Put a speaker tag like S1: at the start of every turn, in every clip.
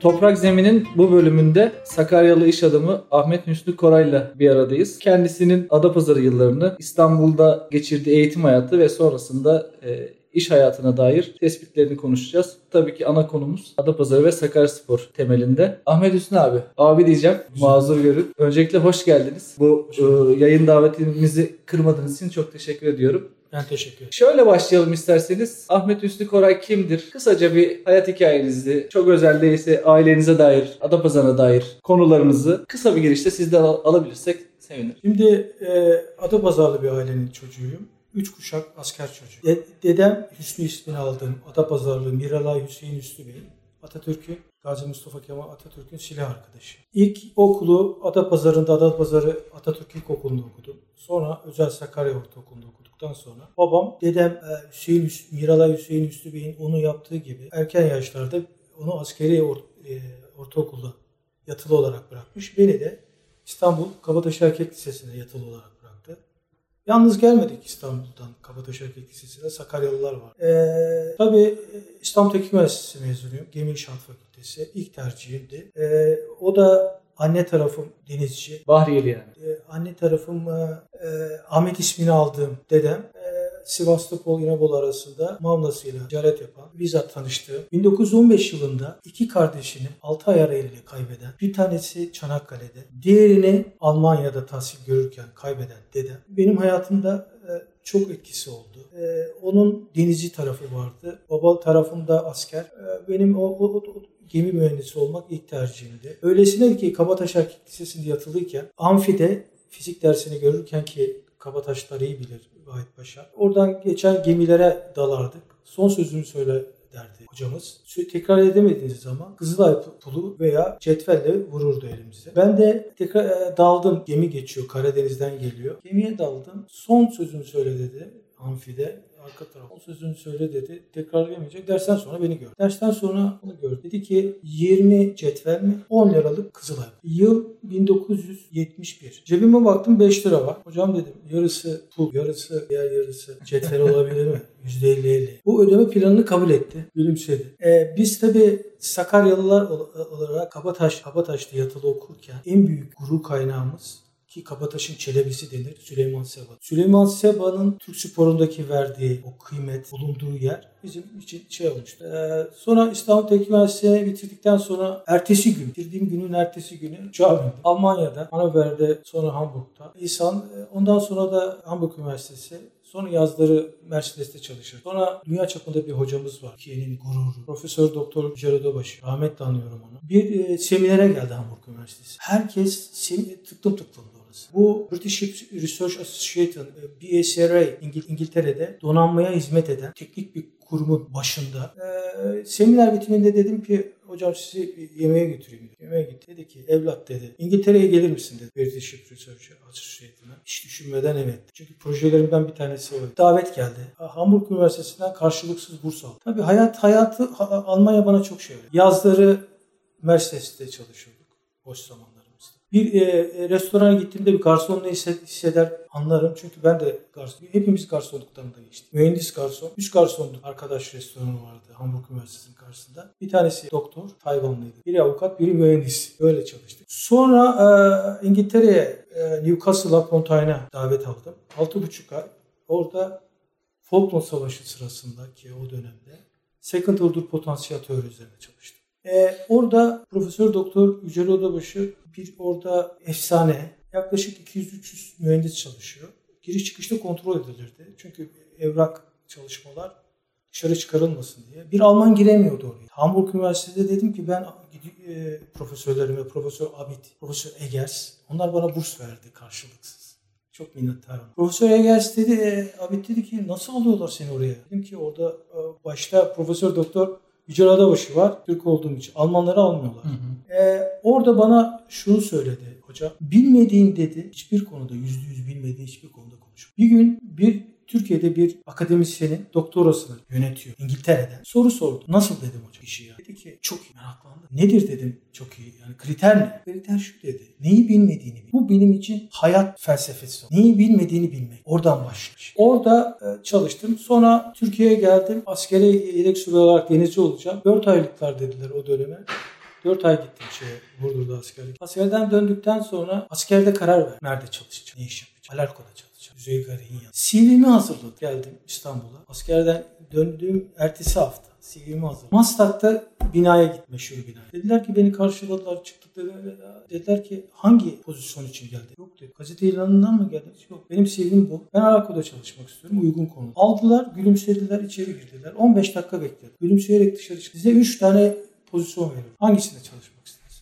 S1: Toprak Zemin'in bu bölümünde Sakaryalı iş adamı Ahmet Hüsnü Koray'la bir aradayız. Kendisinin Adapazarı yıllarını, İstanbul'da geçirdiği eğitim hayatı ve sonrasında e, iş hayatına dair tespitlerini konuşacağız. Tabii ki ana konumuz Adapazarı ve Sakaryaspor temelinde. Ahmet Hüsnü abi, abi diyeceğim mazur görün. Öncelikle hoş geldiniz. Bu e, yayın davetimizi kırmadığınız için çok teşekkür ediyorum.
S2: Ben teşekkür ederim.
S1: Şöyle başlayalım isterseniz. Ahmet Hüsnü Koray kimdir? Kısaca bir hayat hikayenizi, çok özel değilse ailenize dair, Adapazarı'na dair konularınızı kısa bir girişte sizden al- alabilirsek sevinirim.
S2: Şimdi e, Adapazarlı bir ailenin çocuğuyum. Üç kuşak asker çocuğu. De- dedem Hüsnü ismini aldığım Adapazarlı Miralay Hüseyin Hüsnü Bey. Atatürk'ün, Gazi Mustafa Kemal Atatürk'ün silah arkadaşı. İlk okulu Adapazarı'nda Adapazarı Atatürk İlkokulu'nda okudum. Sonra Özel Sakarya Ortaokulu'nda okuduktan sonra babam dedem e, Hüseyin Hüs- Miralay Hüseyin Hüsnü Bey'in onu yaptığı gibi erken yaşlarda onu askeri or- e, ortaokulda yatılı olarak bırakmış. Beni de İstanbul Kabataş Erkek Lisesi'ne yatılı olarak bıraktı. Yalnız gelmedik İstanbul'dan Kabataş Erkek Lisesi'ne. Sakaryalılar var. Ee, tabii e, İstanbul Teknik Üniversitesi mezunuyum. Gemi İnşaat Fakültesi. İlk tercihimdi. Ee, o da anne tarafım denizci.
S1: Bahriyeli yani.
S2: Ee, anne tarafım e, e, Ahmet ismini aldığım dedem e, Sivastopol İnebolu arasında Mavnası'yla ticaret yapan bizzat tanıştığım 1915 yılında iki kardeşini 6 ay arayla kaybeden bir tanesi Çanakkale'de diğerini Almanya'da tahsil görürken kaybeden dedem benim hayatımda e, çok etkisi oldu. E, onun denizci tarafı vardı. Baba tarafında asker. E, benim o, o, o- gemi mühendisi olmak ilk tercihimdi. Öylesine ki Kabataş Erkek Lisesi'nde yatılıyken amfide fizik dersini görürken ki Kabataşlar iyi bilir Vahit Paşa. Oradan geçen gemilere dalardık. Son sözünü söyle derdi hocamız. Tekrar edemediğiniz zaman Kızılay pulu veya cetvelle vururdu elimize. Ben de tekrar e, daldım. Gemi geçiyor. Karadeniz'den geliyor. Gemiye daldım. Son sözünü söyle dedi amfide arka taraf. Son sözünü söyle dedi. Tekrarlayamayacak. Dersten sonra beni gördü. Dersten sonra onu gördü. Dedi ki 20 cetvel mi? 10 liralık Kızılay. Yıl 1971. Cebime baktım 5 lira var. Hocam dedim yarısı pul, yarısı diğer yarısı cetvel olabilir mi? %50-50. Bu ödeme planını kabul etti. Gülümsedi. Ee, biz tabii Sakaryalılar ol- olarak Kabataş, Kabataş'ta yatılı okurken en büyük gurur kaynağımız ki Kabataş'ın çelebisi denir Süleyman Seba. Süleyman Seba'nın Türk sporundaki verdiği o kıymet bulunduğu yer bizim için şey olmuştu. Ee, sonra İstanbul Teknik Üniversitesi'ni bitirdikten sonra ertesi gün, bitirdiğim günün ertesi günü bindim. Almanya'da, Hannover'de sonra Hamburg'da. İhsan, e, ondan sonra da Hamburg Üniversitesi Sonra yazları Mercedes'te çalışır. Sonra dünya çapında bir hocamız var. Türkiye'nin gururu. Profesör Doktor Yücel Odabaşı. Rahmetle anıyorum onu. Bir e, seminere geldi Hamburg Üniversitesi. Herkes sem- tıklım tıklımdı orası. Bu British Research Association, e, BSRA İngil- İngiltere'de donanmaya hizmet eden teknik bir kurumun başında. E, seminer bitiminde dedim ki hocam sizi yemeğe götüreyim. dedi. Yemeğe gitti. Dedi ki evlat dedi. İngiltere'ye gelir misin dedi. British Research Association'a. Hiç düşünmeden evet. Çünkü projelerimden bir tanesi o. Davet geldi. Hamburg Üniversitesi'nden karşılıksız burs aldım. Tabii hayat hayatı Ha- Almanya bana çok şey öğretti. Yazları Mercedes'te çalışıyorduk. Boş zamanlarımızda. Bir e, restorana gittiğimde bir hisse- hisseder anlarım. Çünkü ben de garson, hepimiz garsonluktan da geçtik. Mühendis garson, üç garsonluk arkadaş restoranı vardı Hamburg Üniversitesi'nin karşısında. Bir tanesi doktor, Tayvanlıydı. Biri avukat, biri mühendis. Öyle çalıştık. Sonra e, İngiltere'ye, e, Newcastle upon Tyne'a davet aldım. Altı buçuk ay. Orada Falkland Savaşı sırasında ki o dönemde second order potansiyel teori üzerine çalıştım. Ee, orada Profesör Doktor Yücel Odabaşı bir orada efsane yaklaşık 200-300 mühendis çalışıyor. Giriş çıkışta kontrol edilirdi. Çünkü evrak çalışmalar dışarı çıkarılmasın diye. Bir Alman giremiyordu oraya. Hamburg Üniversitesi'de dedim ki ben e, profesörlerime, Profesör Abit, Profesör Egers, onlar bana burs verdi karşılıksız. Çok minnettarım. Profesör Egers dedi, e, Abit dedi ki nasıl alıyorlar seni oraya? Dedim ki orada e, başta Profesör Doktor Yücel Adabaşı var. Türk olduğum için. Almanları almıyorlar. Ee, orada bana şunu söyledi hoca. Bilmediğin dedi hiçbir konuda yüzde yüz bilmediğin hiçbir konuda konuş. Bir gün bir Türkiye'de bir akademisyenin doktorasını yönetiyor İngiltere'den. Soru sordu. Nasıl dedim hocam işi ya. Dedi ki çok iyi meraklandım. Nedir dedim çok iyi. Yani kriter ne? Kriter şu dedi. Neyi bilmediğini bil. Bu benim için hayat felsefesi. Neyi bilmediğini bilmek. Oradan başlamış. Orada e, çalıştım. Sonra Türkiye'ye geldim. Askeri yedek subay olarak denizci olacağım. 4 aylıklar dediler o döneme. 4 ay gittim şeye Burdur'da askerlik. Askerden döndükten sonra askerde karar ver. Nerede çalışacağım? Ne iş yapacağım? Alarko'da çalışacağım. Yanında. CV'mi hazırladım. Geldim İstanbul'a. Askerden döndüğüm ertesi hafta. CV'mi hazırladım. Maslak'ta binaya git meşhur bina. Dediler ki beni karşıladılar çıktık dediler, dediler ki hangi pozisyon için geldin? Yok dedi. Gazete ilanından mı geldin? Yok. Benim CV'm bu. Ben Alarko'da çalışmak istiyorum. Uygun konu. Aldılar, gülümsediler, içeri girdiler. 15 dakika bekledim. Gülümseyerek dışarı çıktı. Size 3 tane pozisyon veriyorum. Hangisinde çalışmak?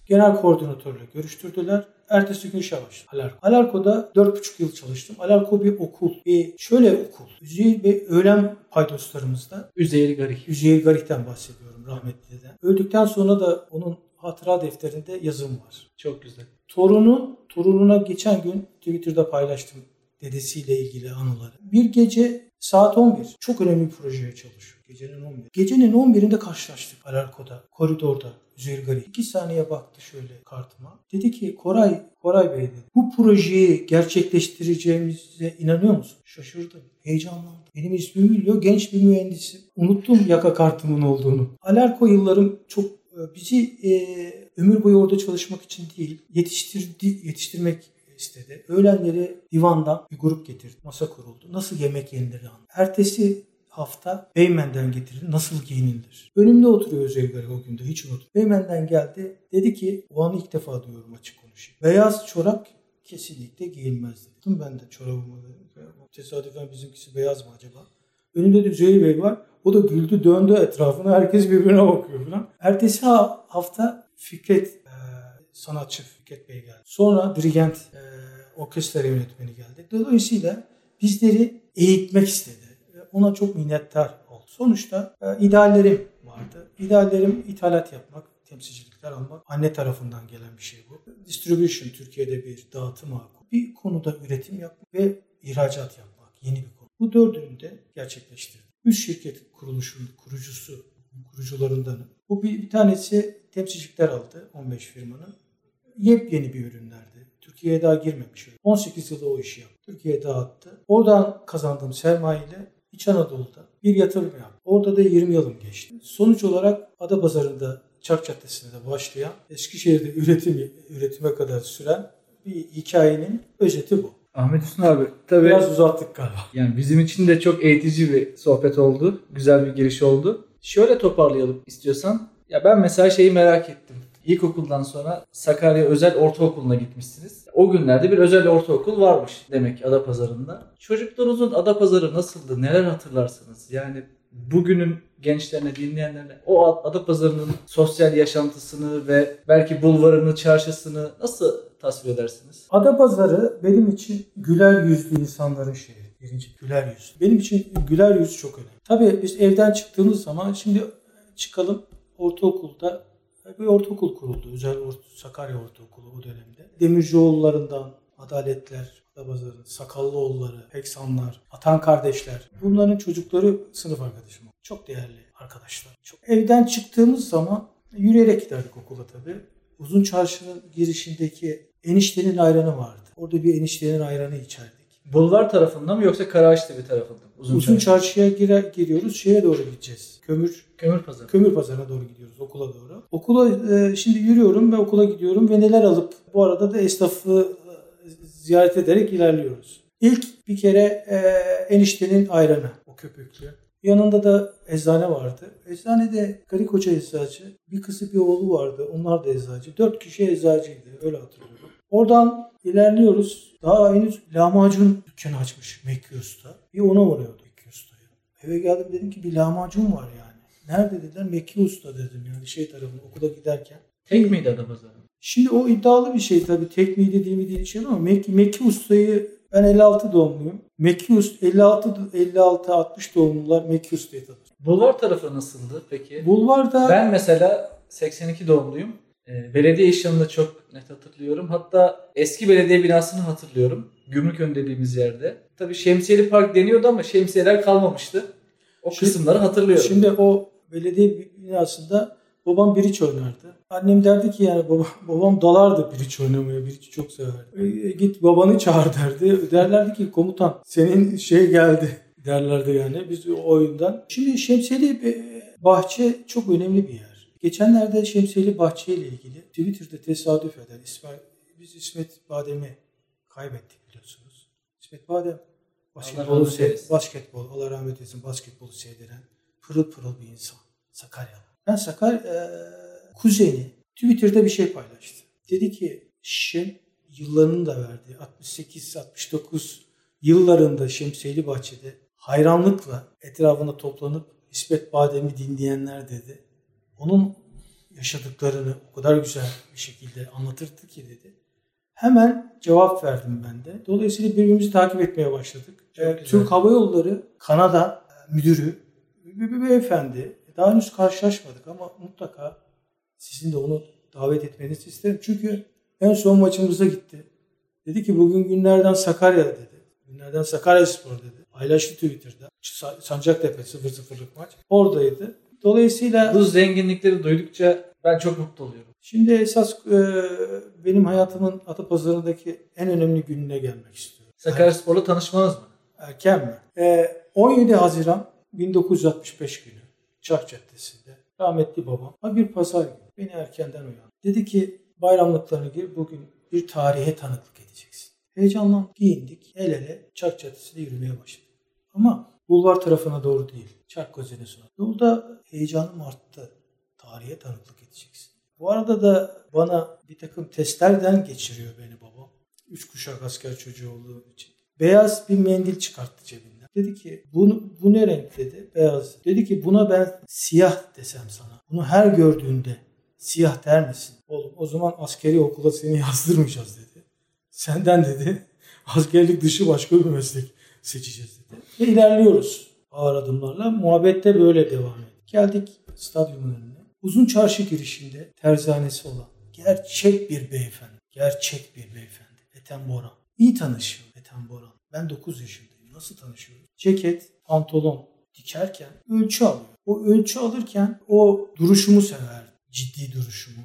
S2: Genel koordinatörle görüştürdüler. Ertesi gün işe başladım. Alarko. Alarko'da 4,5 yıl çalıştım. Alarko bir okul. Bir şöyle okul. Üzeyir Bey öğlen paydoslarımızda
S1: Üzeyir Garih.
S2: Üzeyir Garik'ten bahsediyorum rahmetliden. Öldükten sonra da onun hatıra defterinde yazım var.
S1: Çok güzel.
S2: Torunu, torununa geçen gün Twitter'da paylaştım dedesiyle ilgili anıları. Bir gece saat 11 çok önemli bir projeye çalışıyor. Gecenin 11. Gecenin 11'inde karşılaştık Alarko'da, koridorda. Üzeyir Gari. İki saniye baktı şöyle kartıma. Dedi ki Koray, Koray Bey dedi. Bu projeyi gerçekleştireceğimize inanıyor musun? Şaşırdım. Heyecanlandım. Benim ismimi biliyor. Genç bir mühendisim. Unuttum yaka kartımın olduğunu. Alarko yıllarım çok e, bizi e, ömür boyu orada çalışmak için değil, yetiştirdi, yetiştirmek istedi. Öğlenleri divandan bir grup getirdi. Masa kuruldu. Nasıl yemek yenilir. Ertesi hafta Beymen'den getirildi. Nasıl giyinilir? Önümde oturuyor Özgür o günde hiç unutmam. Beymen'den geldi. Dedi ki o anı ilk defa duyuyorum açık konuşayım. Beyaz çorap kesinlikle giyilmez dedim. Ben de çorabımı. Tesadüfen bizimkisi beyaz mı acaba? Önünde de Üzeyir Bey var. O da güldü döndü etrafına. Herkes birbirine bakıyor falan. Ertesi hafta Fikret e, sanatçı Fikret Bey geldi. Sonra dirigent e, orkestra yönetmeni geldi. Dolayısıyla bizleri eğitmek istedi. Ona çok minnettar oldu. Sonuçta e, ideallerim vardı. İdeallerim ithalat yapmak, temsilcilikler almak. Anne tarafından gelen bir şey bu. Distribution Türkiye'de bir dağıtım ağı. Bir konuda üretim yapmak ve ihracat yapmak. Yeni bir konu. Bu dördünü de gerçekleştirdim. Üç şirket kuruluşun kurucusu, kurucularındanım. Bu bir, bir tanesi temsilcilikler aldı 15 firmanın. Yepyeni bir ürünlerdi. Türkiye'ye daha girmemiş. 18 yılda o işi yaptı. Türkiye'ye dağıttı. Oradan kazandığım sermayeyle İç Anadolu'da bir yatırım yaptım. Orada da 20 yılım geçti. Sonuç olarak Adapazarı'nda Çark Caddesi'nde başlayan, Eskişehir'de üretim, üretime kadar süren bir hikayenin özeti bu.
S1: Ahmet Hüsnü abi tabii
S2: Biraz uzattık galiba.
S1: yani bizim için de çok eğitici bir sohbet oldu. Güzel bir giriş oldu. Şöyle toparlayalım istiyorsan. Ya ben mesela şeyi merak ettim. İlkokuldan sonra Sakarya Özel Ortaokulu'na gitmişsiniz. O günlerde bir özel ortaokul varmış demek Adapazarı'nda. Çocukluğunuzun Adapazarı nasıldı? Neler hatırlarsınız? Yani bugünün gençlerine, dinleyenlerine o Adapazarı'nın sosyal yaşantısını ve belki bulvarını, çarşısını nasıl tasvir edersiniz?
S2: Adapazarı benim için güler yüzlü insanların şehri. Birinci güler yüz. Benim için güler yüz çok önemli. Tabii biz evden çıktığımız zaman şimdi çıkalım ortaokulda bir ortaokul kuruldu. Özel Ort- Sakarya Ortaokulu o dönemde. Demircioğullarından Adaletler, Adapazarı, Sakallıoğulları, Peksanlar, Atan kardeşler. Bunların çocukları sınıf arkadaşım. Çok değerli arkadaşlar. Çok. Evden çıktığımız zaman yürüyerek giderdik okula tabii. Uzun çarşının girişindeki eniştenin ayranı vardı. Orada bir eniştenin ayranı içerdik.
S1: Bulvar tarafından mı yoksa Karaağaçtepe tarafından? mı?
S2: Uzun,
S1: Çarşı.
S2: çarşıya girer, giriyoruz. Şeye doğru gideceğiz. Kömür
S1: Kömür pazarı.
S2: Kömür pazarına doğru gidiyoruz okula doğru. Okula e, şimdi yürüyorum ve okula gidiyorum ve neler alıp bu arada da esnafı e, ziyaret ederek ilerliyoruz. İlk bir kere e, eniştenin ayranı o köpüklü. Yanında da eczane vardı. Eczanede Gari Koca eczacı, bir kızı bir oğlu vardı. Onlar da eczacı. Dört kişi eczacıydı. Öyle hatırlıyorum. Oradan ilerliyoruz. Daha henüz lahmacun dükkanı açmış Mekki Usta. Bir ona uğruyordu Mekki Usta'ya. Eve geldim dedim ki bir lahmacun var yani. Nerede dediler? Mekki Usta dedim yani şey tarafında okula giderken.
S1: Tek miydi Adapazarı?
S2: Şimdi o iddialı bir şey tabii. Tek miydi değil mi diye şey ama Mekki, Mekki Usta'yı ben 56 doğumluyum. Mekki Usta 56 56 60 doğumlular Mekki Usta'yı tanır.
S1: Bulvar tarafı nasıldı peki?
S2: Bulvarda
S1: Ben mesela 82 doğumluyum. Ee, belediye iş yanını çok net hatırlıyorum. Hatta eski belediye binasını hatırlıyorum. Gümrükön dediğimiz yerde. Tabii şemsiyeli park deniyordu ama şemsiyeler kalmamıştı. O
S2: Şimdi-
S1: kısımları hatırlıyorum.
S2: Şimdi o belediye binasında babam biriç oynardı. Annem derdi ki yani baba, babam dalardı biriç oynamaya. Biriç çok severdi. E, git babanı çağır derdi. Derlerdi ki komutan senin şey geldi derlerdi yani biz o oyundan. Şimdi Şemsiyeli e, bahçe çok önemli bir yer. Geçenlerde Şemsiyeli Bahçe ile ilgili Twitter'da tesadüf eden İsmail, biz İsmet Badem'i kaybettik biliyorsunuz. İsmet Badem basketbolu,
S1: eylesin.
S2: basketbol, Allah rahmet eylesin basketbolu sevdiren pırıl pırıl bir insan. Sakaryalı. Ben Sakar e, kuzeni Twitter'da bir şey paylaştı. Dedi ki Şem yıllarını da verdi. 68-69 yıllarında Şemsiyeli Bahçe'de hayranlıkla etrafında toplanıp İsmet Badem'i dinleyenler dedi. Onun yaşadıklarını o kadar güzel bir şekilde anlatırdı ki dedi. Hemen cevap verdim ben de. Dolayısıyla birbirimizi takip etmeye başladık.
S1: Çok
S2: Ee. Türk Hava Yolları Kanada müdürü bir, bir beyefendi. Daha henüz karşılaşmadık ama mutlaka sizin de onu davet etmenizi isterim. Çünkü en son maçımıza gitti. Dedi ki bugün günlerden Sakarya dedi. Günlerden Sakarya Spor dedi. Paylaştı Twitter'da. Sa- Sancaktepe 0-0'lık maç. Oradaydı. Dolayısıyla
S1: Bu zenginlikleri duydukça ben çok mutlu oluyorum.
S2: Şimdi esas e, benim hayatımın Atapazarı'ndaki en önemli gününe gelmek istiyorum.
S1: Sakaryaspor'la tanışmanız mı?
S2: Erken mi? E, 17 Haziran 1965 günü Çark Caddesi'nde rahmetli babam bir pazar günü beni erkenden uyandı. Dedi ki bayramlıklarını gir bugün bir tarihe tanıklık edeceksin. Heyecanla giyindik el ele Çark Caddesi'nde yürümeye başladık. Ama bulvar tarafına doğru değil. Çark Gazetesi'ne. Yolda heyecanım arttı. Tarihe tanıklık edeceksin. Bu arada da bana bir takım testlerden geçiriyor beni babam. Üç kuşak asker çocuğu olduğum için. Beyaz bir mendil çıkarttı cebinden. Dedi ki bunu, bu ne renk dedi. Beyaz. Dedi ki buna ben siyah desem sana. Bunu her gördüğünde siyah der misin? Oğlum o zaman askeri okula seni yazdırmayacağız dedi. Senden dedi askerlik dışı başka bir meslek seçeceğiz dedi. Ve ilerliyoruz ağır adımlarla. Muhabbette böyle devam ediyor. Geldik stadyumun önüne. Uzun çarşı girişinde terzanesi olan gerçek bir beyefendi. Gerçek bir beyefendi. Ethem Boran. İyi tanışıyor Ethem Boran. Ben 9 yaşındayım. Nasıl tanışıyoruz? Ceket, pantolon dikerken ölçü alıyor. O ölçü alırken o duruşumu sever. Ciddi duruşumu.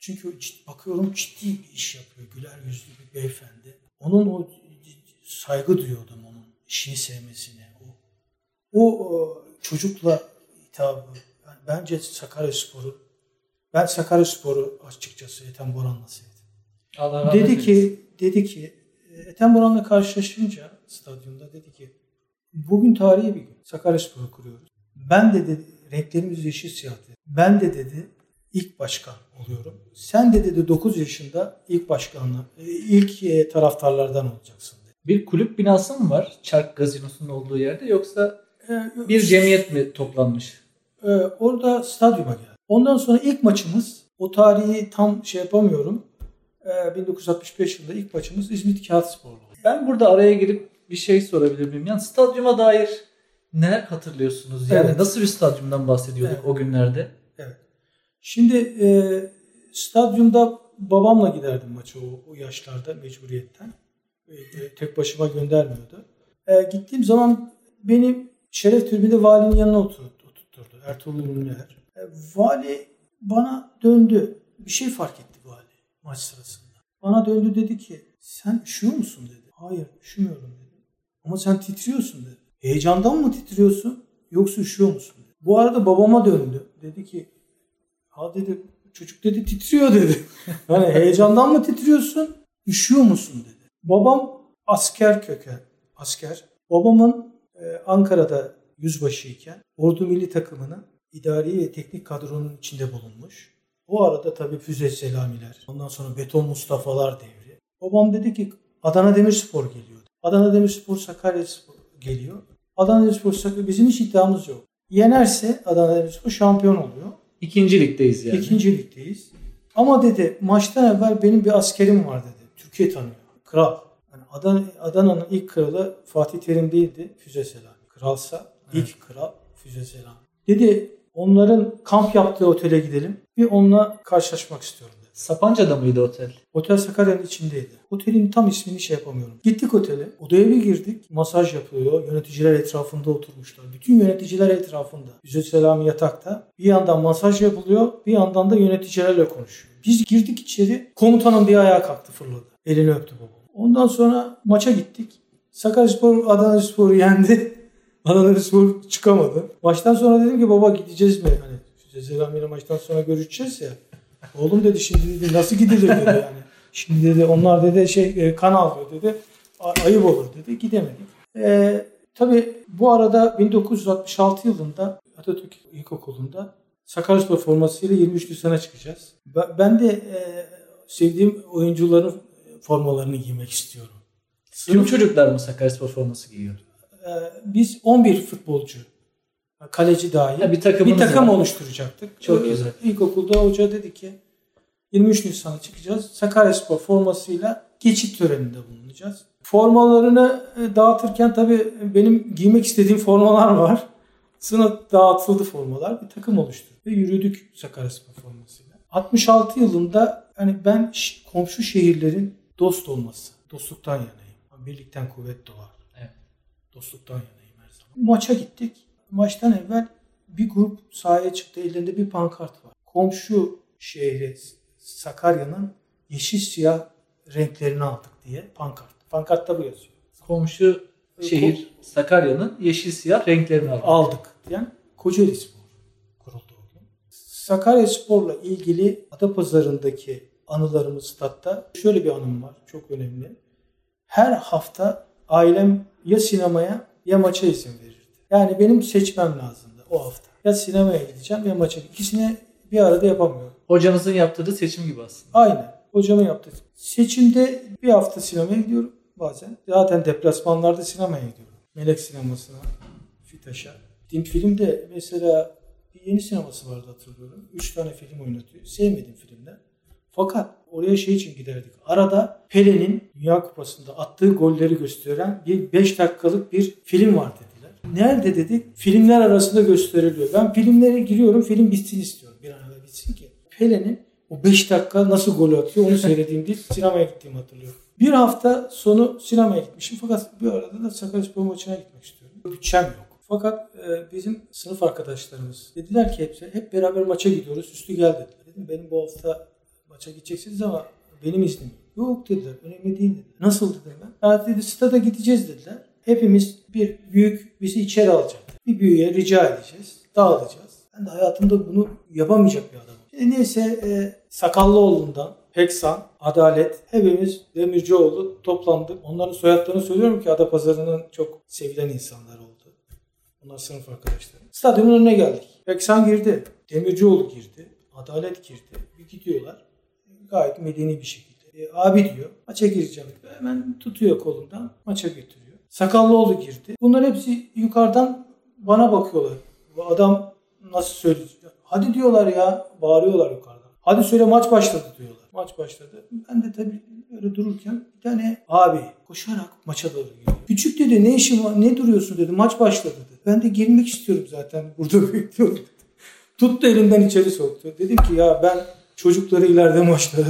S2: Çünkü bakıyorum ciddi bir iş yapıyor. Güler yüzlü bir beyefendi. Onun o saygı duyuyordum onun işini sevmesine. O, o çocukla hitabı. Yani bence Sakaryaspor'u ben Sakaryaspor'u açıkçası Ethem Boran'la sevdim.
S1: Allah
S2: Dedi
S1: eylesin.
S2: ki dedi ki Ethem Boran'la karşılaşınca stadyumda dedi ki bugün tarihi bir gün. Sakaryaspor'u kuruyoruz. Ben de dedi renklerimiz yeşil siyah dedi. Ben de dedi ilk başkan oluyorum. Sen de dedi 9 yaşında ilk başkanla e, ilk e, taraftarlardan olacaksın dedi.
S1: bir kulüp binası mı var Çark Gazinosu'nun olduğu yerde yoksa
S2: E,
S1: bir cemiyet mi toplanmış?
S2: e, orada stadyuma geldi. Ondan sonra ilk maçımız o tarihi tam şey yapamıyorum. E, 1965 yılında ilk maçımız İzmit Kağıtspor'la oldu.
S1: Ben burada araya girip bir şey sorabilir miyim? Yani stadyuma dair neler hatırlıyorsunuz? Yani
S2: Evet.
S1: nasıl bir stadyumdan bahsediyorduk
S2: Evet.
S1: o günlerde?
S2: Evet. Şimdi e, stadyumda babamla giderdim maça o, o yaşlarda mecburiyetten. E, e, tek başıma göndermiyordu. E, gittiğim zaman beni şeref tribünde valinin yanına oturttu, oturtturdu. Ertuğrul Ünlüer. E, vali bana döndü. Bir şey fark etti vali maç sırasında. Bana döndü dedi ki sen üşüyor musun dedi. Hayır üşümüyorum dedi. Ama sen titriyorsun dedi. Heyecandan mı titriyorsun yoksa üşüyor musun dedi. Bu arada babama döndü. Dedi ki Ha dedi çocuk dedi titriyor dedi. Yani heyecandan mı titriyorsun? Üşüyor musun dedi. Babam asker köken. Asker. Babamın Ankara'da yüzbaşıyken Ordu Milli Takımı'nın idari ve teknik kadronun içinde bulunmuş. O arada tabii füze selamiler. Ondan sonra beton Mustafa'lar devri. Babam dedi ki Adana Demirspor geliyor. Adana Demirspor Sakarya Spor geliyor. Adana Demirspor Sakarya bizim hiç iddiamız yok. Yenerse Adana Demirspor şampiyon oluyor.
S1: İkinci ligdeyiz yani.
S2: İkinci ligdeyiz. Ama dedi maçtan evvel benim bir askerim var dedi. Türkiye tanıyor. Kral. Adana, Adana'nın ilk kralı Fatih Terim değildi. Füze Selami. Kralsa ilk kral Füze Selami. Dedi onların kamp yaptığı otele gidelim. Bir onunla karşılaşmak istiyorum dedi.
S1: Sapanca'da mıydı otel?
S2: Otel Sakarya'nın içindeydi. Otelin tam ismini şey yapamıyorum. Gittik otele. Odaya bir girdik. Masaj yapılıyor. Yöneticiler etrafında oturmuşlar. Bütün yöneticiler etrafında. Yüzü Selami yatakta. Bir yandan masaj yapılıyor. Bir yandan da yöneticilerle konuşuyor. Biz girdik içeri. Komutanım diye ayağa kalktı fırladı. Elini öptü babam. Ondan sonra maça gittik. Sakaryaspor Adanaspor'u yendi. Adanaspor çıkamadı. Baştan sonra dedim ki baba gideceğiz mi? Hani Sezer abiyle maçtan sonra görüşeceğiz ya. Oğlum dedi şimdi dedi nasıl gidilir dedi yani. Şimdi dedi onlar dedi şey e, kan alıyor dedi. Ayıp olur dedi. Gidemedik. E, tabii bu arada 1966 yılında Atatürk İlkokulu'nda Sakaryaspor formasıyla 23 Nisan'a çıkacağız. Ben de e, sevdiğim oyuncuların formalarını giymek istiyorum.
S1: Tüm çocuklar mı Sakaryaspor forması giyiyor?
S2: E, biz 11 futbolcu, kaleci dahil
S1: Ha, bir
S2: bir takım
S1: var.
S2: oluşturacaktık.
S1: Çok
S2: Ee,
S1: güzel.
S2: İlkokulda hoca dedi ki 23 Nisan'a çıkacağız. Sakaryaspor formasıyla geçit töreninde bulunacağız. Formalarını e, dağıtırken tabii benim giymek istediğim formalar var. Sınıf dağıtıldı formalar. Bir takım oluşturduk ve yürüdük Sakaryaspor formasıyla. 66 yılında hani ben komşu şehirlerin dost olması, dostluktan yanayım. Birlikten kuvvet doğar.
S1: Evet.
S2: Dostluktan yanayım her zaman. Maça gittik. Maçtan evvel bir grup sahaya çıktı. Ellerinde bir pankart var. Komşu şehri Sakarya'nın yeşil siyah renklerini aldık diye pankart. Pankartta bu yazıyor.
S1: Komşu şehir Sakarya'nın yeşil siyah renklerini aldı.
S2: Aldık diyen Kocaeli Spor kuruldu o gün. Sakarya Spor'la ilgili Adapazarı'ndaki anılarımız statta şöyle bir anım var. Çok önemli. Her hafta ailem ya sinemaya ya maça izin verirdi. Yani benim seçmem lazımdı o hafta. Ya sinemaya gideceğim ya maça. İkisini bir arada yapamıyorum.
S1: Hocanızın yaptığı seçim gibi aslında.
S2: Aynen. Hocamın yaptığı. Seçimde bir hafta sinemaya gidiyorum bazen. Zaten deplasmanlarda sinemaya gidiyorum. Melek sinemasına, Fitaş'a. Dim filmde mesela bir yeni sineması vardı hatırlıyorum. Üç tane film oynatıyor. Sevmedim filmden. Fakat oraya şey için giderdik. Arada Pele'nin Dünya Kupası'nda attığı golleri gösteren bir 5 dakikalık bir film var dediler. Nerede dedik? Filmler arasında gösteriliyor. Ben filmlere giriyorum. Film bitsin istiyorum. Bir evvel bitsin ki. Pele'nin o 5 dakika nasıl gol atıyor onu seyredeyim diye sinemaya gittiğimi hatırlıyorum. Bir hafta sonu sinemaya gitmişim fakat bir arada da Sakaryaspor maçına gitmek istiyorum. Bütçem yok. Fakat e, bizim sınıf arkadaşlarımız dediler ki hepsi hep beraber maça gidiyoruz üstü gel dediler. Dedim benim bu hafta maça gideceksiniz ama benim iznim yok. Dediler önemli değil dediler. Nasıl dedim ben. Ya dedi stada gideceğiz dediler. Hepimiz bir büyük bizi içeri alacak. Bir büyüğe rica edeceğiz. Dağılacağız. Ben de hayatımda bunu yapamayacak bir adamım. E neyse e, Sakallıoğlu'ndan Heksan, Adalet, hepimiz Demircioğlu toplandık. Onların soyadlarını söylüyorum ki Adapazarı'nın çok sevilen insanlar oldu. Onlar sınıf arkadaşları. Stadyumun önüne geldik. Heksan girdi. Demircioğlu girdi. Adalet girdi. Bir gidiyorlar. Gayet medeni bir şekilde. E, abi diyor maça gireceğim. Hemen tutuyor kolundan maça götürüyor. Sakallıoğlu girdi. Bunlar hepsi yukarıdan bana bakıyorlar. Bu adam nasıl söyleyecek? Hadi diyorlar ya. Bağırıyorlar yukarıdan. Hadi söyle maç başladı diyorlar. Maç başladı. Ben de tabii öyle dururken bir tane abi koşarak maça doğru geliyor. Küçük dedi ne işin var ne duruyorsun dedi maç başladı dedi. Ben de girmek istiyorum zaten burada bekliyorum dedi. Tuttu elimden içeri soktu. Dedim ki ya ben çocukları ileride maçlara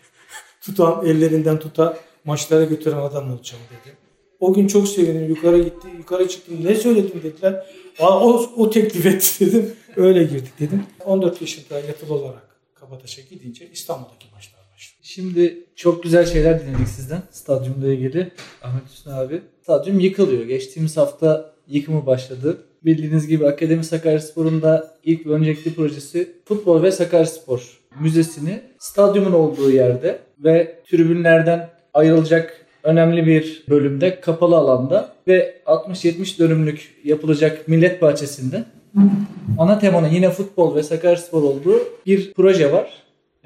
S2: tutan ellerinden tutan maçlara götüren adam olacağım dedi. O gün çok sevindim. Yukarı gitti. Yukarı çıktım. Ne söyledim dediler. Aa, o, o teklif etti dedim. Öyle girdik dedim. 14 yaşında yatılı olarak Kabataş'a gidince İstanbul'daki maçlar başladı.
S1: Şimdi çok güzel şeyler dinledik sizden stadyumla ilgili. Ahmet Hüsnü abi. Stadyum yıkılıyor. Geçtiğimiz hafta yıkımı başladı. Bildiğiniz gibi Akademi Sakaryaspor'un da ilk ve öncelikli projesi Futbol ve Sakaryaspor Müzesi'ni stadyumun olduğu yerde ve tribünlerden ayrılacak önemli bir bölümde kapalı alanda ve 60-70 dönümlük yapılacak millet bahçesinde ana temanın yine futbol ve Sakaryaspor olduğu bir proje var.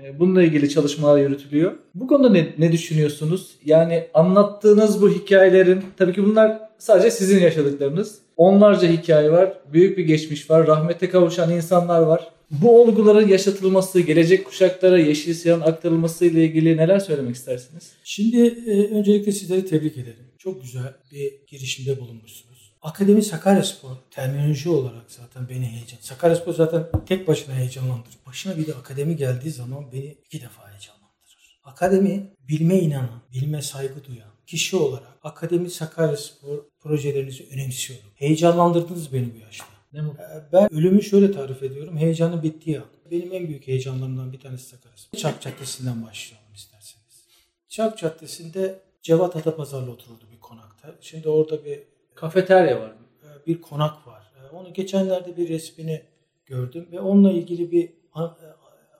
S1: E, Bununla ilgili çalışmalar yürütülüyor. Bu konuda ne, ne düşünüyorsunuz? Yani anlattığınız bu hikayelerin, tabii ki bunlar sadece sizin yaşadıklarınız. Onlarca hikaye var, büyük bir geçmiş var, rahmete kavuşan insanlar var. Bu olguların yaşatılması, gelecek kuşaklara yeşil siyahın aktarılması ile ilgili neler söylemek istersiniz?
S2: Şimdi e, öncelikle sizleri tebrik ederim. Çok güzel bir girişimde bulunmuşsunuz. Akademi Sakaryaspor terminoloji olarak zaten beni heyecan. Sakaryaspor zaten tek başına heyecanlandırır. Başına bir de akademi geldiği zaman beni iki defa heyecanlandırır. Akademi bilme inanan, bilme saygı duyan kişi olarak Akademi Sakaryaspor projelerinizi önemsiyorum. Heyecanlandırdınız beni bu yaşta.
S1: Ne mutlu.
S2: Ee, Ben ölümü şöyle tarif ediyorum. Heyecanı bittiği an. Benim en büyük heyecanlarımdan bir tanesi Sakaryaspor. Çark Caddesi'nden başlayalım isterseniz. Çark Caddesi'nde Cevat Adapazarlı otururdu bir konakta. Şimdi orada bir
S1: Kafeterya var
S2: e, bir konak var. E, Onu geçenlerde bir resmini gördüm ve onunla ilgili bir e,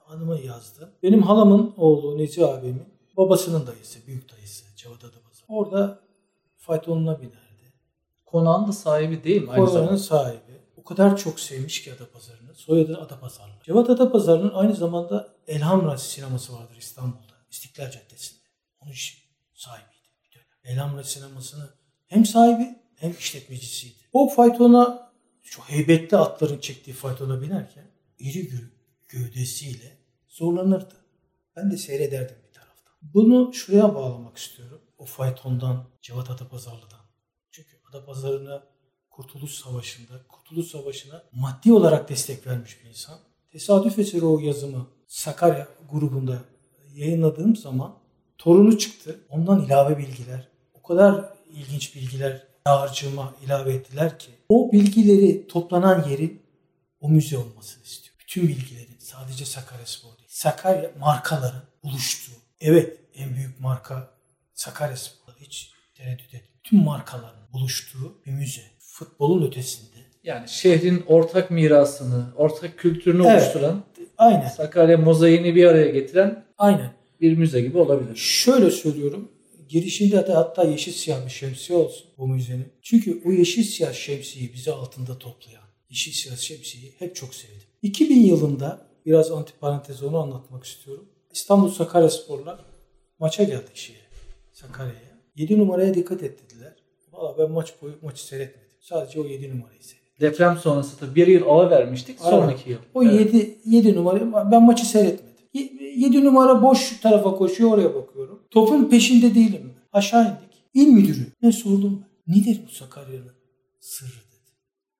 S2: anımı yazdım. Benim halamın oğlu Neci abimin babasının dayısı, büyük dayısı Cevat Adapazarı. Orada faytonuna binerdi.
S1: Konağın da sahibi değil mi? Zamanda.
S2: sahibi. Kadar çok sevmiş ki Adapazarı'nı. Soyadı Adapazarlı. Cevat Adapazarı'nın aynı zamanda Elhamra sineması vardır İstanbul'da. İstiklal Caddesi'nde. Onun sahibiydi bir sinemasını hem sahibi hem işletmecisiydi. O faytona şu heybetli atların çektiği faytona binerken iri gö- gövdesiyle zorlanırdı. Ben de seyrederdim bir taraftan. Bunu şuraya bağlamak istiyorum. O faytondan Cevat Adapazarlı'dan. Çünkü Adapazarı'na Kurtuluş Savaşı'nda, Kurtuluş Savaşı'na maddi olarak destek vermiş bir insan. Tesadüf eseri o yazımı Sakarya grubunda yayınladığım zaman torunu çıktı. Ondan ilave bilgiler, o kadar ilginç bilgiler dağarcığıma ilave ettiler ki o bilgileri toplanan yerin o müze olmasını istiyor. Bütün bilgilerin sadece Sakarya Spor değil. Sakarya markaların buluştuğu. Evet en büyük marka Sakarya Spor. Hiç tereddüt etmiyorum. Tüm markaların buluştuğu bir müze. Futbolun ötesinde.
S1: Yani şehrin ortak mirasını, ortak kültürünü
S2: Evet.
S1: oluşturan,
S2: Aynen.
S1: Sakarya mozaiğini bir araya getiren
S2: Aynen.
S1: bir müze gibi olabilir.
S2: Şöyle söylüyorum. Girişinde de hatta yeşil siyah bir şemsiye olsun bu müzenin. Çünkü o yeşil siyah şemsiyeyi bizi altında toplayan yeşil siyah şemsiyeyi hep çok sevdim. 2000 yılında biraz antiparantez onu anlatmak istiyorum. İstanbul Sakaryaspor'la maça geldik şeye, Sakarya'ya. 7 numaraya dikkat et dediler. Valla ben maç boyu maçı seyretmedim. Sadece o 7 numarayı seyrettim.
S1: Deprem sonrası da bir yıl ara vermiştik.
S2: Aynen.
S1: Sonraki yıl.
S2: O
S1: Evet.
S2: 7 7 numara ben maçı seyretmedim. 7 numara boş tarafa koşuyor oraya bakıyorum. Topun peşinde değilim. Aşağı indik. İl müdürü. Ne sordum ben? Nedir bu Sakarya'nın sırrı dedi.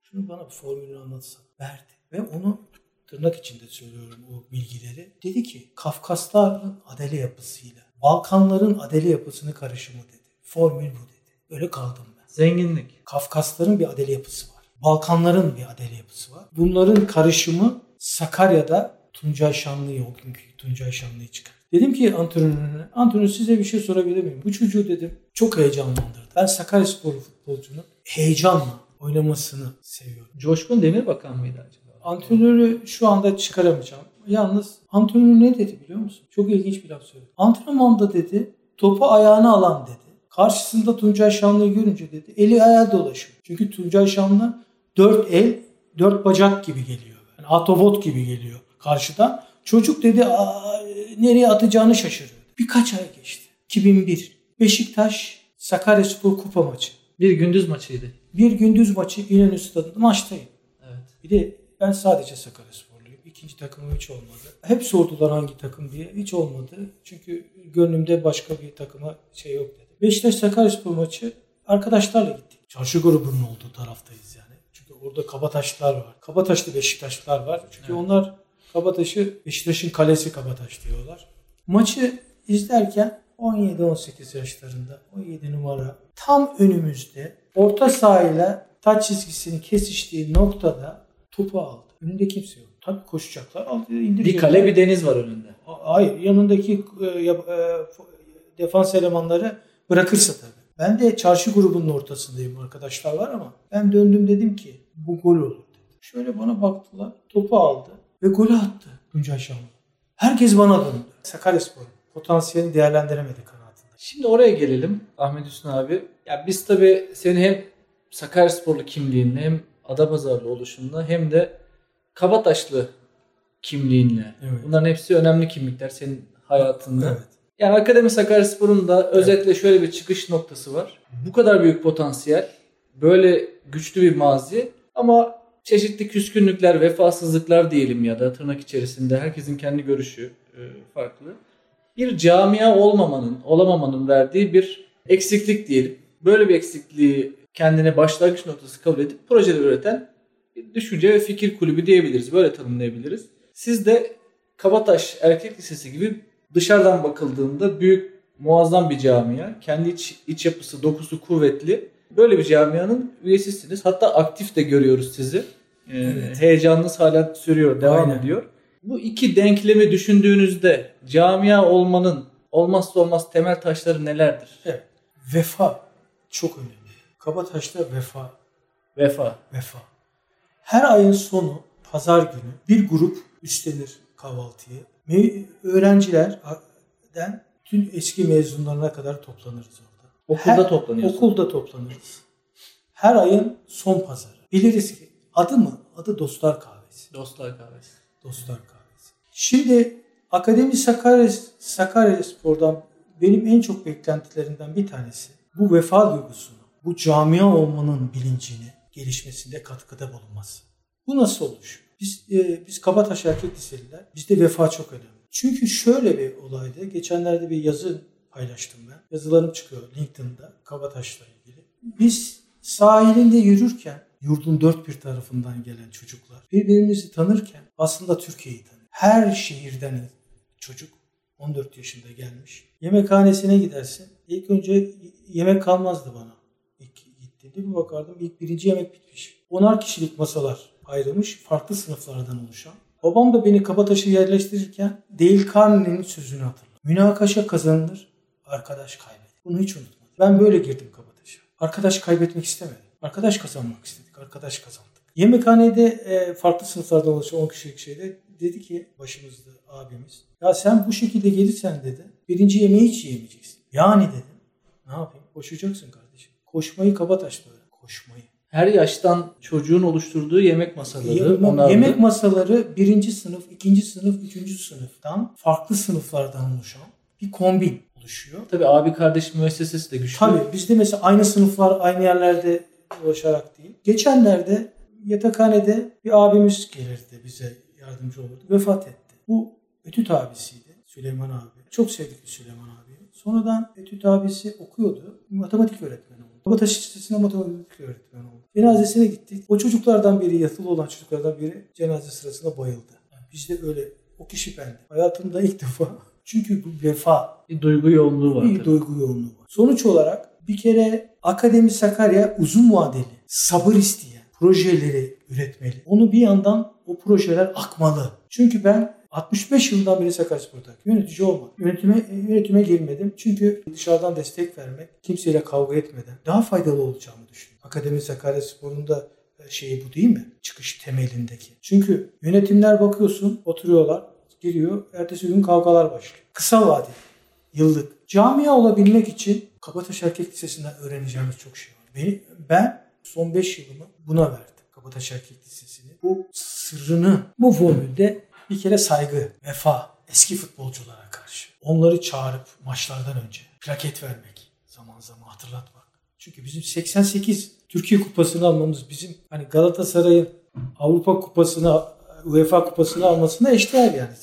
S2: Şunu bana bir formülünü anlatsan. Verdi. Ve onu tırnak içinde söylüyorum o bilgileri. Dedi ki Kafkasların adele yapısıyla Balkanların adele yapısını karışımı dedi. Formül bu dedi. Öyle kaldım ben.
S1: Zenginlik.
S2: Kafkasların bir adeli yapısı var. Balkanların bir adeli yapısı var. Bunların karışımı Sakarya'da Tuncay Şanlı'yı o günkü Tuncay Şanlı'yı çıkar. Dedim ki antrenörüne, antrenör size bir şey sorabilir miyim? Bu çocuğu dedim çok heyecanlandırdı. Ben Sakaryaspor futbolcunun heyecanla oynamasını seviyorum.
S1: Coşkun Demirbakan mıydı acaba?
S2: Antrenörü şu anda çıkaramayacağım. Yalnız antrenör ne dedi biliyor musun? Çok ilginç bir laf söyledi. Antrenmanda dedi topu ayağına alan dedi. Karşısında Tuncay Şanlı'yı görünce dedi eli ayağa dolaşıyor. Çünkü Tuncay Şanlı dört el, dört bacak gibi geliyor. Yani atobot gibi geliyor karşıdan. Çocuk dedi "Aa, nereye atacağını şaşırıyor. Birkaç ay geçti. 2001. Beşiktaş Sakaryaspor kupa maçı.
S1: Bir gündüz maçıydı.
S2: Bir gündüz maçı İnönü Stadı'nda maçtayım.
S1: Evet.
S2: Bir de ben sadece Sakaryasporluyum. İkinci takımım hiç olmadı. Hep sordular hangi takım diye. Hiç olmadı. Çünkü gönlümde başka bir takıma şey yok dedi. Beşiktaş Sakaryaspor maçı arkadaşlarla gittik. Çarşı grubunun olduğu taraftayız yani. Çünkü orada Kabataşlılar var. Kabataşlı Beşiktaşlılar var. Çünkü onlar Kabataş'ı Beşiktaş'ın kalesi Kabataş diyorlar. Maçı izlerken 17-18 yaşlarında 17 numara tam önümüzde orta sahayla taç çizgisinin kesiştiği noktada topu aldı. Önünde kimse yok. Tabii koşacaklar. Aldı.
S1: Bir kale bir deniz var önünde.
S2: Hayır yanındaki e, e, defans elemanları bırakırsa tabii. Ben de çarşı grubunun ortasındayım arkadaşlar var ama ben döndüm dedim ki bu gol olur dedim. Şöyle bana baktılar topu aldı ve golü attı Tuncay Şanlı. Herkes bana döndü. Sakaryaspor potansiyelini değerlendiremedi kanatında.
S1: Şimdi oraya gelelim Ahmet Hüsnü abi. Ya biz tabii seni hem Sakaryasporlu kimliğinle hem Adapazarlı oluşunla hem de Kabataşlı kimliğinle.
S2: Evet.
S1: Bunların hepsi önemli kimlikler senin hayatında.
S2: Evet.
S1: Yani Akademi Sakaryaspor'un da özetle şöyle bir çıkış noktası var. Bu kadar büyük potansiyel, böyle güçlü bir mazi ama çeşitli küskünlükler, vefasızlıklar diyelim ya da tırnak içerisinde herkesin kendi görüşü e, farklı. Bir camia olmamanın, olamamanın verdiği bir eksiklik diyelim. Böyle bir eksikliği kendine başlangıç noktası kabul edip projeler üreten bir düşünce ve fikir kulübü diyebiliriz. Böyle tanımlayabiliriz. Siz de Kabataş Erkek Lisesi gibi dışarıdan bakıldığında büyük muazzam bir camia. Kendi iç, iç yapısı, dokusu kuvvetli. Böyle bir camianın üyesisiniz. Hatta aktif de görüyoruz sizi. Ee,
S2: Evet.
S1: Heyecanınız hala sürüyor, devam
S2: Aynen.
S1: ediyor. Bu iki denklemi düşündüğünüzde camia olmanın olmazsa olmaz temel taşları nelerdir?
S2: Evet. Vefa çok önemli. Kabataş'ta vefa
S1: Vefa.
S2: vefa. Her ayın sonu pazar günü bir grup üstlenir kahvaltıyı. Öğrencilerden tüm eski mezunlarına kadar toplanırız orada.
S1: Okulda
S2: Her-
S1: toplanıyorsun.
S2: Okulda toplanırız. Her ayın son pazarı. Biliriz ki adı mı? Adı Dostlar Kahvesi.
S1: Dostlar kahvesi.
S2: Dostlar Kahvesi. Şimdi Akademi Sakarya, Sakarya Spor'dan benim en çok beklentilerimden bir tanesi bu vefa duygusunu, bu camia olmanın bilincini gelişmesinde katkıda bulunması. Bu nasıl olur? Biz, e, biz Kabataş Erkek Liseliler, bizde vefa çok önemli. Çünkü şöyle bir olaydı. Geçenlerde bir yazı paylaştım ben. Yazılarım çıkıyor LinkedIn'da Kabataş'la ilgili. Biz sahilinde yürürken yurdun dört bir tarafından gelen çocuklar birbirimizi tanırken aslında Türkiye'yi tanır. Her şehirden çocuk 14 yaşında gelmiş. Yemekhanesine gidersin. İlk önce yemek kalmazdı bana. İlk gittiğimde bir bakardım ilk birinci yemek bitmiş. Onar kişilik masalar ayrılmış farklı sınıflardan oluşan. Babam da beni Kabataş'a yerleştirirken Dale Carney'nin sözünü hatırlar. Münakaşa kazanılır, arkadaş kaybeder. Bunu hiç unutmadım. Ben böyle girdim Kabataş'a. Arkadaş kaybetmek istemedim. Arkadaş kazanmak istedik. Arkadaş kazandık. Yemekhanede e, farklı sınıflardan oluşan 10 kişilik şeyde dedi ki başımızda abimiz. Ya sen bu şekilde gelirsen dedi. Birinci yemeği hiç yiyemeyeceksin. Yani dedim. Ne yapayım? Koşacaksın kardeşim. Koşmayı Kabataş'ta. Koşmayı.
S1: Her yaştan çocuğun oluşturduğu yemek masaları.
S2: Yemek,
S1: onardı.
S2: yemek masaları birinci sınıf, ikinci sınıf, üçüncü sınıftan farklı sınıflardan oluşan bir kombin oluşuyor.
S1: Tabii abi kardeş müessesesi de güçlü.
S2: Tabii bizde mesela aynı sınıflar aynı yerlerde ulaşarak değil. Geçenlerde yatakhanede bir abimiz gelirdi bize yardımcı olurdu. Vefat etti. Bu Etüt abisiydi. Süleyman abi. Çok sevdik Süleyman abi. Sonradan Etüt abisi okuyordu. Matematik öğretmeni. Kabataş Lisesi'nde matematik öğretmeni oldu. Cenazesine gittik. O çocuklardan biri, yatılı olan çocuklardan biri cenaze sırasında bayıldı. Yani bizde öyle o kişi bendi. Hayatımda ilk defa. Çünkü bu vefa,
S1: Bir duygu yoğunluğu var.
S2: bir
S1: tabii.
S2: duygu yoğunluğu var. Sonuç olarak bir kere Akademi Sakarya uzun vadeli, sabır isteyen projeleri üretmeli. Onu bir yandan o projeler akmalı. Çünkü ben 65 yıldan beri Sakaryaspor'da yönetici olmadım. Yönetime, yönetime girmedim. Çünkü dışarıdan destek vermek, kimseyle kavga etmeden daha faydalı olacağımı düşünüyorum. Akademi Sakaryaspor'un da şeyi bu değil mi? Çıkış temelindeki. Çünkü yönetimler bakıyorsun, oturuyorlar, giriyor, ertesi gün kavgalar başlıyor. Kısa vadeli yıllık. Camia olabilmek için Kabataş Erkek Lisesi'nden öğreneceğimiz çok şey var. Beni, ben son 5 yılımı buna verdim. Kabataş Erkek Lisesi'ni. Bu sırrını bu formülde bir kere saygı, vefa, eski futbolculara karşı. Onları çağırıp maçlardan önce plaket vermek, zaman zaman hatırlatmak. Çünkü bizim 88 Türkiye Kupası'nı almamız bizim hani Galatasaray'ın Avrupa Kupası'nı UEFA Kupası'nı almasına eşdeğer yani.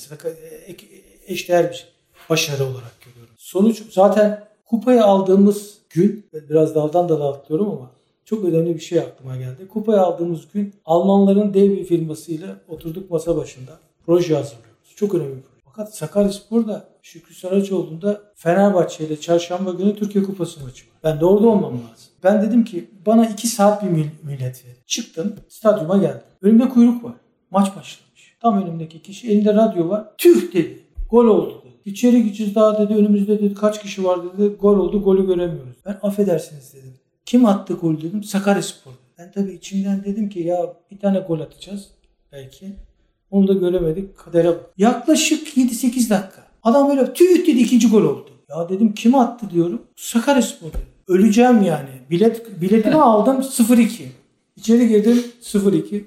S2: Eşdeğer bir başarı olarak görüyorum. Sonuç zaten kupayı aldığımız gün biraz daldan dala atlıyorum ama çok önemli bir şey aklıma geldi. Kupayı aldığımız gün Almanların dev bir firmasıyla oturduk masa başında proje hazırlıyoruz. Çok önemli bir proje. Fakat Sakaryaspor'da Şükrü Saraçoğlu'nda Fenerbahçe ile çarşamba günü Türkiye Kupası maçı var. Ben de orada olmam lazım. Ben dedim ki bana iki saat bir millet verin. Çıktım stadyuma geldim. Önümde kuyruk var. Maç başlamış. Tam önümdeki kişi elinde radyo var. Tüh dedi. Gol oldu dedi. İçeri gideceğiz daha dedi. Önümüzde dedi kaç kişi var dedi. Gol oldu. Golü göremiyoruz. Ben affedersiniz dedim. Kim attı gol dedim. Sakaryaspor. Ben tabii içimden dedim ki ya bir tane gol atacağız belki. Onu da göremedik. Kadere bak. Yaklaşık 7-8 dakika. Adam böyle tüh dedi ikinci gol oldu. Ya dedim kim attı diyorum. Sakaryaspor dedi. Öleceğim yani. Bilet biletimi aldım 0-2. İçeri girdim 0-2.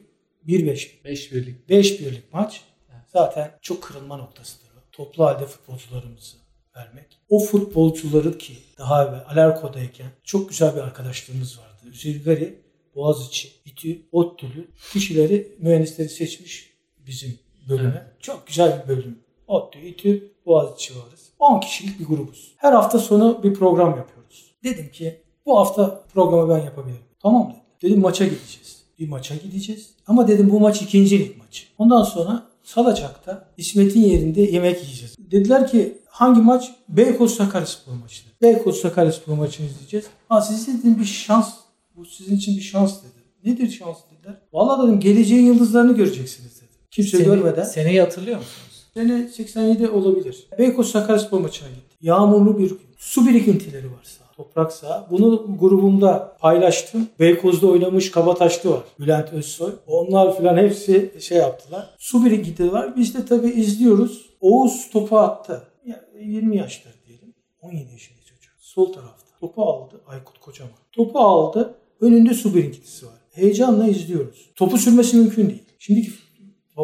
S2: 1-5.
S1: 5 birlik.
S2: 5 birlik maç. Zaten çok kırılma noktasıdır. Toplu halde futbolcularımızı vermek. O futbolcuları ki daha evvel Alarko'dayken çok güzel bir arkadaşlığımız vardı. Üzeri Gari, Boğaziçi, İTÜ, ODTÜ'lü kişileri, mühendisleri seçmiş bizim bölüme. Çok güzel bir bölüm. ODTÜ, İTÜ, Boğaziçi varız. 10 kişilik bir grubuz. Her hafta sonu bir program yapıyoruz. Dedim ki bu hafta programı ben yapabilirim. Tamam dedim. Dedim maça gideceğiz. Bir maça gideceğiz. Ama dedim bu maç ikinci lig maçı. Ondan sonra Salacak'ta İsmet'in yerinde yemek yiyeceğiz. Dediler ki hangi maç? Beykoz Sakaryaspor maçı. Beykoz Sakaryaspor maçını izleyeceğiz. Ha siz dedim bir şans. Bu sizin için bir şans dedim. Nedir şans dediler. Valla dedim geleceğin yıldızlarını göreceksiniz. Kimse
S1: Seni-
S2: görmeden.
S1: Seneyi hatırlıyor musunuz?
S2: Sene 87 olabilir. Beykoz Sakaryaspor maçına gitti. Yağmurlu bir gün. Su birikintileri var sahada. toprak saha. Bunu grubumda paylaştım. Beykoz'da oynamış Kabataşlı var. Bülent Özsoy. Onlar filan hepsi şey yaptılar. Su birikintileri var. Biz de tabii izliyoruz. Oğuz topu attı. Ya, 20 yaşları diyelim. 17 yaşında çocuk. Sol tarafta. Topu aldı. Aykut Kocaman. Topu aldı. Önünde su birikintisi var. Heyecanla izliyoruz. Topu sürmesi mümkün değil. Şimdiki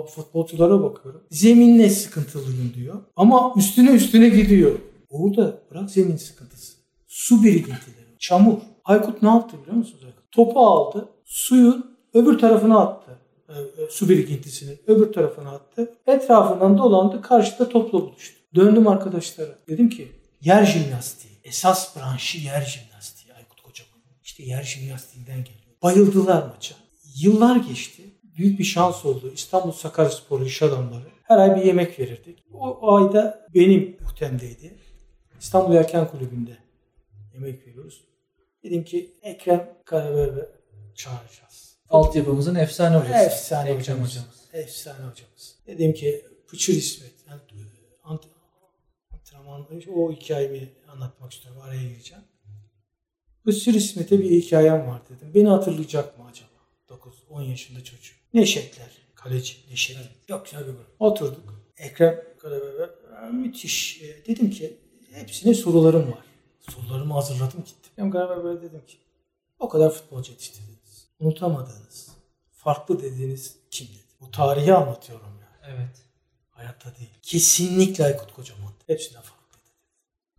S2: futbolculara bakıyorum. Zeminle sıkıntılıyım diyor. Ama üstüne üstüne gidiyor. Orada bırak zemin sıkıntısı. Su birikintileri, çamur. Aykut ne yaptı biliyor musunuz? Aykut? Topu aldı, suyun öbür tarafına attı. E, e, su birikintisini öbür tarafına attı. Etrafından dolandı, karşıda topla buluştu. Döndüm arkadaşlara. Dedim ki yer jimnastiği. Esas branşı yer jimnastiği Aykut Kocaman. İşte yer jimnastiğinden geliyor. Bayıldılar maça. Yıllar geçti. Büyük bir şans oldu. İstanbul Sakaryaspor iş adamları. Her ay bir yemek verirdik. O, o ayda benim muhtemdeydi. İstanbul Erken Kulübü'nde yemek veriyoruz. Dedim ki Ekrem Karaberbe çağıracağız.
S1: Altyapımızın efsane hocası.
S2: Efsane
S1: Ekrem
S2: hocamız.
S1: hocamız.
S2: Efsane hocamız. Dedim ki Pıçır İsmet. Yani, ant- antrenman o hikayemi anlatmak istiyorum. Araya gireceğim. Pıçır İsmet'e bir hikayem var dedim. Beni hatırlayacak mı acaba? 9-10 yaşında çocuk. Neşetler. Kaleci Neşet. Çok güzel bir grup. Oturduk. Ekrem Karaberber müthiş. E, dedim ki hepsine sorularım var. Sorularımı hazırladım gittim. Ekrem Karaberber'e dedim ki o kadar futbolcu yetiştirdiniz. Unutamadığınız, farklı dediğiniz kim dedi. Bu tarihi anlatıyorum yani.
S1: Evet.
S2: Hayatta değil. Kesinlikle Aykut Kocaman. Hepsinden farklı dedi.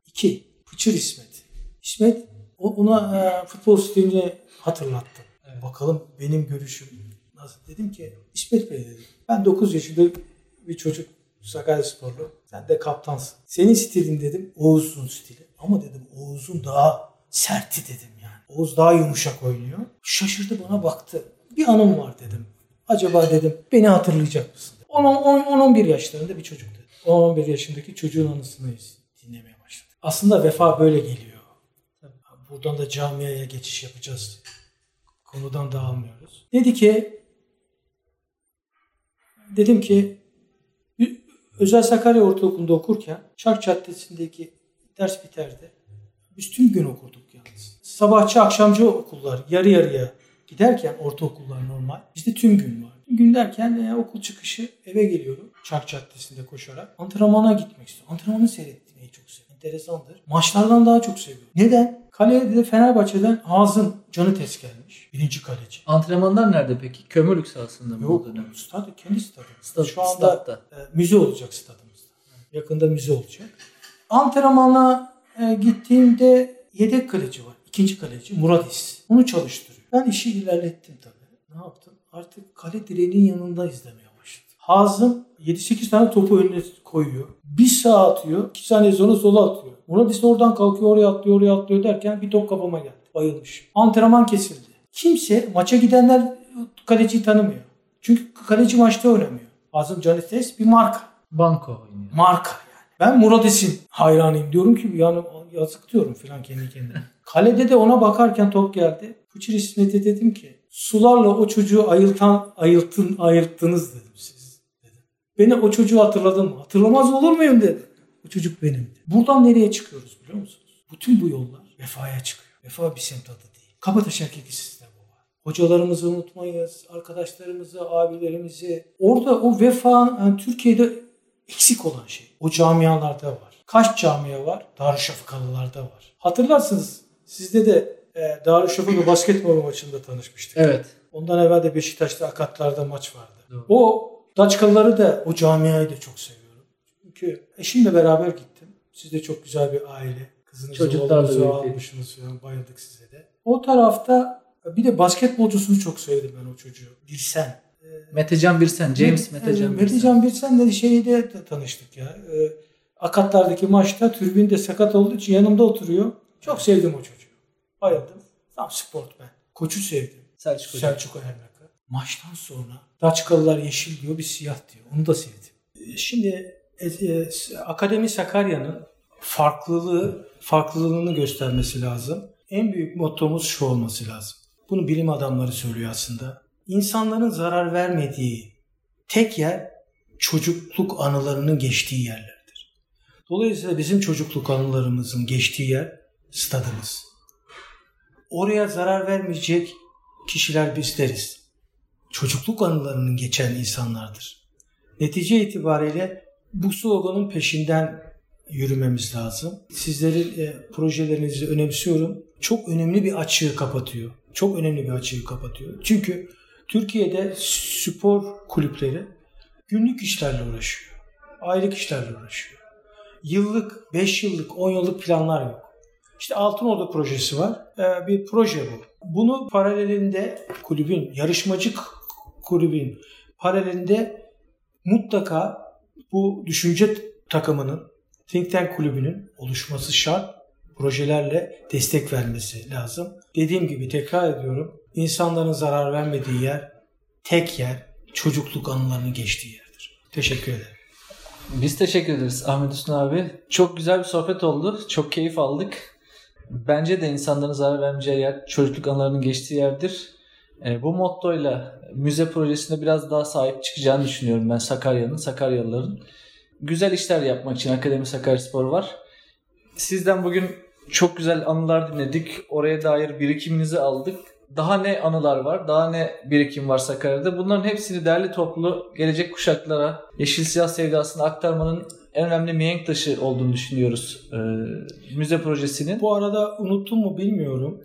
S2: İki, Pıçır İsmet. İsmet ona e, futbol stilini hatırlattım. Bakalım benim görüşüm nasıl? Dedim ki İsmet Bey dedim. Ben 9 yaşında bir çocuk Sakaryasporlu. Sen de kaptansın. Senin stilin dedim Oğuz'un stili. Ama dedim Oğuz'un daha serti dedim yani. Oğuz daha yumuşak oynuyor. Şaşırdı bana baktı. Bir anım var dedim. Acaba dedim beni hatırlayacak mısın? 10-11 yaşlarında bir çocuk dedi. 10-11 yaşındaki çocuğun anısını dinlemeye başladı. Aslında vefa böyle geliyor. Buradan da camiaya geçiş yapacağız. Konudan dağılmıyoruz. Dedi ki dedim ki Özel Sakarya Ortaokulu'nda okurken Çark Caddesi'ndeki ders biterdi. Biz tüm gün okurduk yalnız. Sabahçı akşamcı okullar yarı yarıya giderken ortaokullar normal. Bizde tüm gün var. Tüm gün derken e, okul çıkışı eve geliyorum. Çark Caddesi'nde koşarak. Antrenmana gitmek istiyorum. Antrenmanı seyretmeyi çok seviyorum. Enteresandır. Maçlardan daha çok seviyorum. Neden? Kalede de Fenerbahçe'den Hazım Canı Tes gelmiş. Birinci kaleci.
S1: Antrenmanlar nerede peki? Kömürlük sahasında mı
S2: Yok,
S1: o dönem?
S2: stadı, kendi stadı.
S1: Stad-
S2: Şu anda
S1: stadda.
S2: e, müze olacak stadımızda. Yakında müze olacak. Antrenmana e, gittiğimde yedek kaleci var. İkinci kaleci Muradis. Onu çalıştırıyor. Ben işi ilerlettim tabii. Ne yaptım? Artık kale direğinin yanında izlemeye başladım. Hazım 7-8 tane topu önüne koyuyor. Bir sağa atıyor. 2 saniye sonra sola atıyor. Muradis oradan kalkıyor oraya atlıyor oraya atlıyor derken bir top kafama geldi. Bayılmış. Antrenman kesildi. Kimse maça gidenler kaleciyi tanımıyor. Çünkü kaleci maçta oynamıyor. Hazım Canites bir marka.
S1: Banko oynuyor.
S2: Marka yani. Ben Muradis'in hayranıyım. Diyorum ki yani yazık diyorum falan kendi kendime. Kalede de ona bakarken top geldi. Fıçır İsmet'e dedim ki sularla o çocuğu ayıltan, ayıltın, ayılttınız dedim siz. Beni o çocuğu hatırladın mı? Hatırlamaz olur muyum dedi. O çocuk benim. Buradan nereye çıkıyoruz biliyor musunuz? Bütün bu yollar vefaya çıkıyor. Vefa bir semt adı değil. Kabataş Erkek Lisesi'nde bu var. Hocalarımızı unutmayız, arkadaşlarımızı, abilerimizi. Orada o vefa yani Türkiye'de eksik olan şey. O camialarda var. Kaç camia var? Darüşşafakalılarda var. Hatırlarsınız sizde de e, Darüşşafaka basketbol maçında tanışmıştık.
S1: Evet.
S2: Ondan evvel de Beşiktaş'ta Akatlar'da maç vardı.
S1: Doğru.
S2: O Daçkalıları da o camiayı da çok seviyorum. Çünkü eşimle beraber gittim. Siz de çok güzel bir aile. Kızınızı,
S1: Çocuklarla birlikte.
S2: almışsınız falan. Bayıldık size de. O tarafta bir de basketbolcusunu çok sevdim ben o çocuğu. Birsen.
S1: Metecan Birsen. James Metecan Birsen.
S2: Metecan Birsen'le de şeyde de tanıştık ya. Ee, Akatlar'daki maçta türbinde sakat olduğu için yanımda oturuyor. Çok sevdim o çocuğu. Bayıldım. Tam sportmen. Koçu sevdim.
S1: Selçuk Hoca.
S2: Selçuk Ermak'ı. Maçtan sonra Daçkalılar yeşil diyor bir siyah diyor. Onu da sevdim. Şimdi e, e, Akademi Sakarya'nın farklılığı farklılığını göstermesi lazım. En büyük mottomuz şu olması lazım. Bunu bilim adamları söylüyor aslında. İnsanların zarar vermediği tek yer çocukluk anılarının geçtiği yerlerdir. Dolayısıyla bizim çocukluk anılarımızın geçtiği yer stadımız. Oraya zarar vermeyecek kişiler bizleriz. Çocukluk anılarının geçen insanlardır. Netice itibariyle bu sloganın peşinden yürümemiz lazım. Sizlerin e, projelerinizi önemsiyorum. Çok önemli bir açığı kapatıyor. Çok önemli bir açığı kapatıyor. Çünkü Türkiye'de spor kulüpleri günlük işlerle uğraşıyor. Aylık işlerle uğraşıyor. Yıllık, 5 yıllık, 10 yıllık planlar yok. İşte Altınordu projesi var. Ee, bir proje bu. Bunu paralelinde kulübün, yarışmacı kulübün paralelinde mutlaka bu düşünce takımının, think tank kulübünün oluşması şart. Projelerle destek vermesi lazım. Dediğim gibi tekrar ediyorum. insanların zarar vermediği yer, tek yer çocukluk anılarının geçtiği yerdir. Teşekkür ederim.
S1: Biz teşekkür ederiz Ahmet Hüsnü abi. Çok güzel bir sohbet oldu. Çok keyif aldık. Bence de insanların zarar vermeyeceği yer çocukluk anılarının geçtiği yerdir. E, bu mottoyla müze projesinde biraz daha sahip çıkacağını düşünüyorum ben Sakarya'nın, Sakaryalıların. Güzel işler yapmak için Akademi Sakaryaspor var. Sizden bugün çok güzel anılar dinledik. Oraya dair birikiminizi aldık. Daha ne anılar var, daha ne birikim var Sakarya'da. Bunların hepsini derli toplu gelecek kuşaklara yeşil siyah sevdasını aktarmanın en önemli mihenk taşı olduğunu düşünüyoruz e, müze projesinin.
S2: Bu arada unuttum mu bilmiyorum.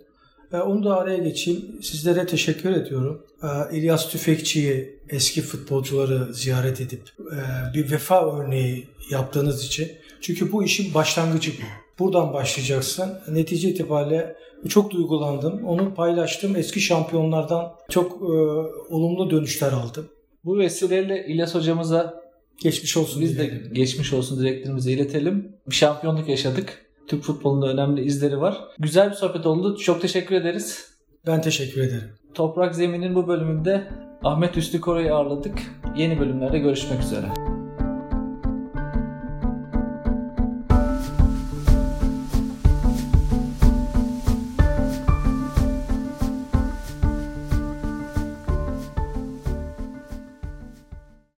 S2: E, onu da araya geçeyim. Sizlere teşekkür ediyorum. E, İlyas Tüfekçi'yi eski futbolcuları ziyaret edip e, bir vefa örneği yaptığınız için. Çünkü bu işin başlangıcı bu. Buradan başlayacaksın. Netice itibariyle çok duygulandım. Onu paylaştım. Eski şampiyonlardan çok e, olumlu dönüşler aldım.
S1: Bu vesileyle İlyas hocamıza
S2: Geçmiş olsun.
S1: biz de
S2: dilerim.
S1: geçmiş olsun dileklerimizi iletelim. Bir şampiyonluk yaşadık. Türk futbolunda önemli izleri var. Güzel bir sohbet oldu. Çok teşekkür ederiz.
S2: Ben teşekkür ederim.
S1: Toprak Zemin'in bu bölümünde Ahmet Üstü Koray'ı ağırladık. Yeni bölümlerde görüşmek üzere.